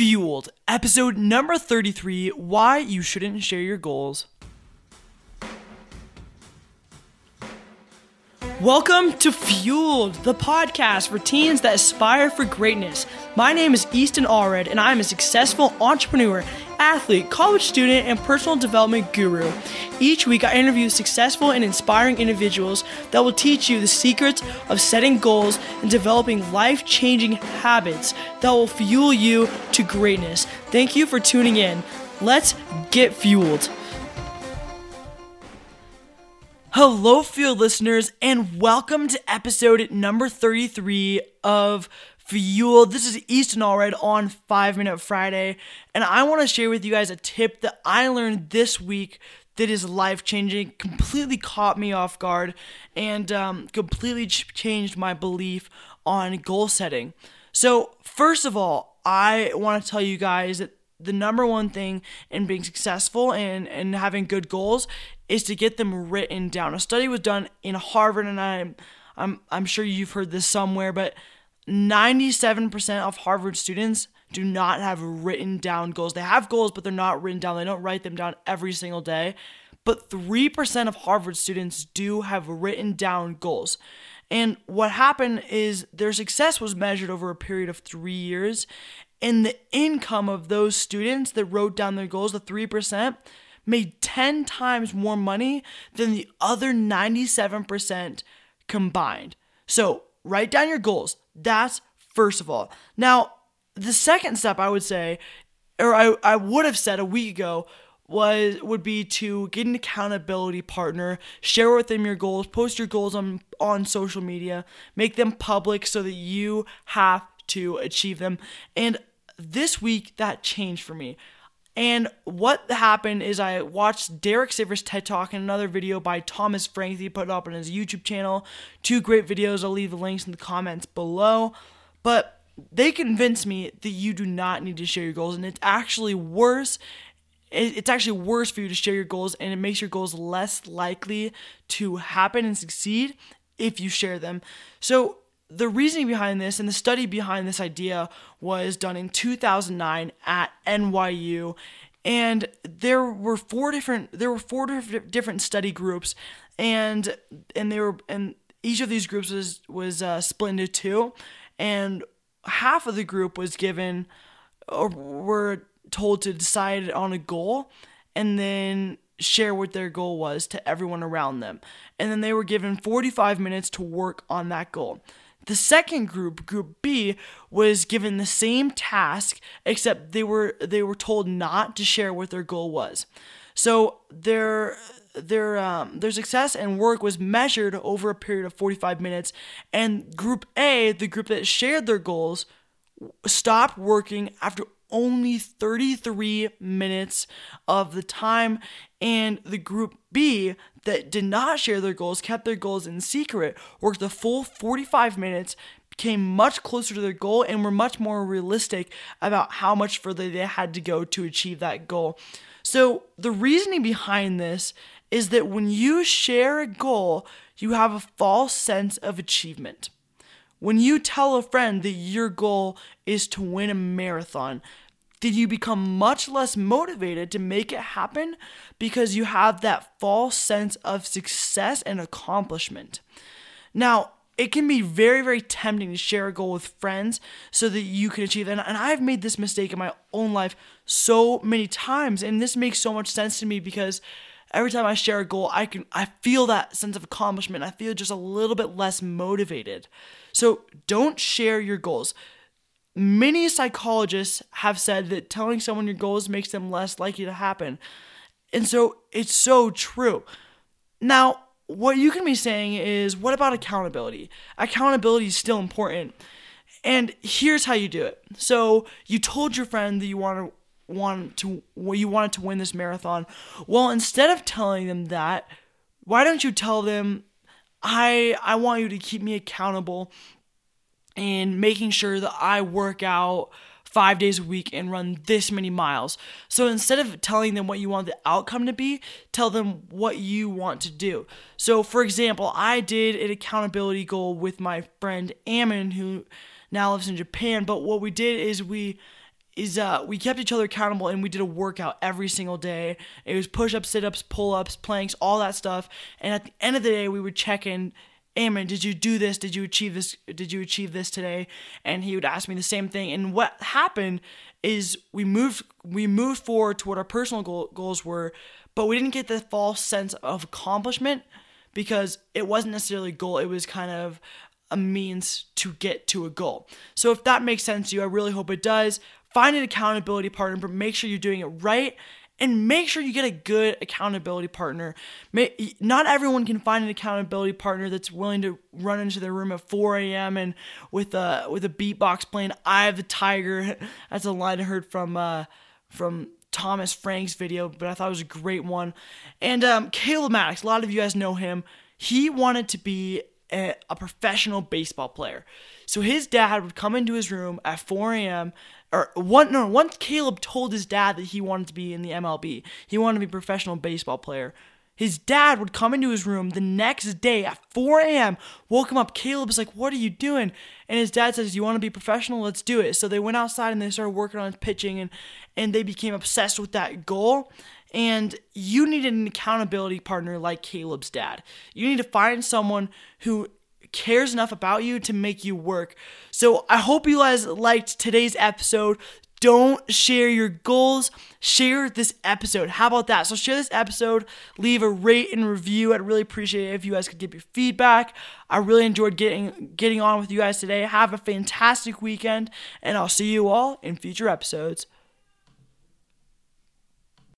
Fueled, episode number 33 Why You Shouldn't Share Your Goals. Welcome to Fueled, the podcast for teens that aspire for greatness. My name is Easton Allred, and I am a successful entrepreneur, athlete, college student, and personal development guru. Each week, I interview successful and inspiring individuals that will teach you the secrets of setting goals and developing life changing habits that will fuel you to greatness. Thank you for tuning in. Let's get fueled. Hello, Fueled listeners, and welcome to episode number 33 of Fuel. This is Easton Allred on 5 Minute Friday, and I want to share with you guys a tip that I learned this week that is life changing, completely caught me off guard, and um, completely changed my belief on goal setting. So, first of all, I want to tell you guys that the number one thing in being successful and, and having good goals is to get them written down. A study was done in Harvard, and I'm I'm I'm sure you've heard this somewhere, but 97% of Harvard students do not have written down goals. They have goals, but they're not written down. They don't write them down every single day. But 3% of Harvard students do have written down goals. And what happened is their success was measured over a period of three years. And the income of those students that wrote down their goals, the 3%, made 10 times more money than the other 97% combined. So write down your goals. That's first of all. Now, the second step I would say, or I, I would have said a week ago, was would be to get an accountability partner, share with them your goals, post your goals on on social media, make them public so that you have to achieve them. And this week that changed for me. And what happened is I watched Derek Sivers' TED Talk and another video by Thomas Frank that he put up on his YouTube channel. Two great videos. I'll leave the links in the comments below. But they convinced me that you do not need to share your goals, and it's actually worse. It's actually worse for you to share your goals, and it makes your goals less likely to happen and succeed if you share them. So the reasoning behind this and the study behind this idea was done in 2009 at NYU and there were four different there were four different study groups and and they were and each of these groups was was uh, split into two. And half of the group was given or were told to decide on a goal and then share what their goal was to everyone around them. And then they were given 45 minutes to work on that goal the second group, group B, was given the same task except they were they were told not to share what their goal was. So their their um, their success and work was measured over a period of 45 minutes and group A, the group that shared their goals, stopped working after only 33 minutes of the time and the group B that did not share their goals, kept their goals in secret, worked the full 45 minutes, came much closer to their goal, and were much more realistic about how much further they had to go to achieve that goal. So, the reasoning behind this is that when you share a goal, you have a false sense of achievement. When you tell a friend that your goal is to win a marathon, did you become much less motivated to make it happen because you have that false sense of success and accomplishment. Now, it can be very, very tempting to share a goal with friends so that you can achieve it. And I've made this mistake in my own life so many times. And this makes so much sense to me because every time I share a goal, I can I feel that sense of accomplishment. I feel just a little bit less motivated. So don't share your goals. Many psychologists have said that telling someone your goals makes them less likely to happen. And so it's so true. Now, what you can be saying is, what about accountability? Accountability is still important. And here's how you do it. So you told your friend that you want to want to you wanted to win this marathon. Well, instead of telling them that, why don't you tell them I I want you to keep me accountable and making sure that I work out five days a week and run this many miles. So instead of telling them what you want the outcome to be, tell them what you want to do. So, for example, I did an accountability goal with my friend Ammon, who now lives in Japan. But what we did is we is uh, we kept each other accountable and we did a workout every single day. It was push ups, sit ups, pull ups, planks, all that stuff. And at the end of the day, we would check in. Ammon. Did you do this? Did you achieve this? Did you achieve this today? And he would ask me the same thing. And what happened is we moved we moved forward to what our personal goal, goals were, but we didn't get the false sense of accomplishment because it wasn't necessarily a goal. It was kind of a means to get to a goal. So if that makes sense to you, I really hope it does. Find an accountability partner, but make sure you're doing it right and make sure you get a good accountability partner. Not everyone can find an accountability partner that's willing to run into their room at 4 a.m. and with a with a beatbox playing "Eye of the Tiger." That's a line I heard from uh, from Thomas Frank's video, but I thought it was a great one. And um, Caleb Maddux, a lot of you guys know him. He wanted to be a, professional baseball player. So his dad would come into his room at 4 a.m. or one no once Caleb told his dad that he wanted to be in the MLB, he wanted to be a professional baseball player. His dad would come into his room the next day at 4 a.m., woke him up. Caleb's like, What are you doing? And his dad says, You want to be professional? Let's do it. So they went outside and they started working on pitching and, and they became obsessed with that goal. And you need an accountability partner like Caleb's dad. You need to find someone who cares enough about you to make you work. So I hope you guys liked today's episode. Don't share your goals, share this episode. How about that? So, share this episode, leave a rate and review. I'd really appreciate it if you guys could give your feedback. I really enjoyed getting getting on with you guys today. Have a fantastic weekend, and I'll see you all in future episodes.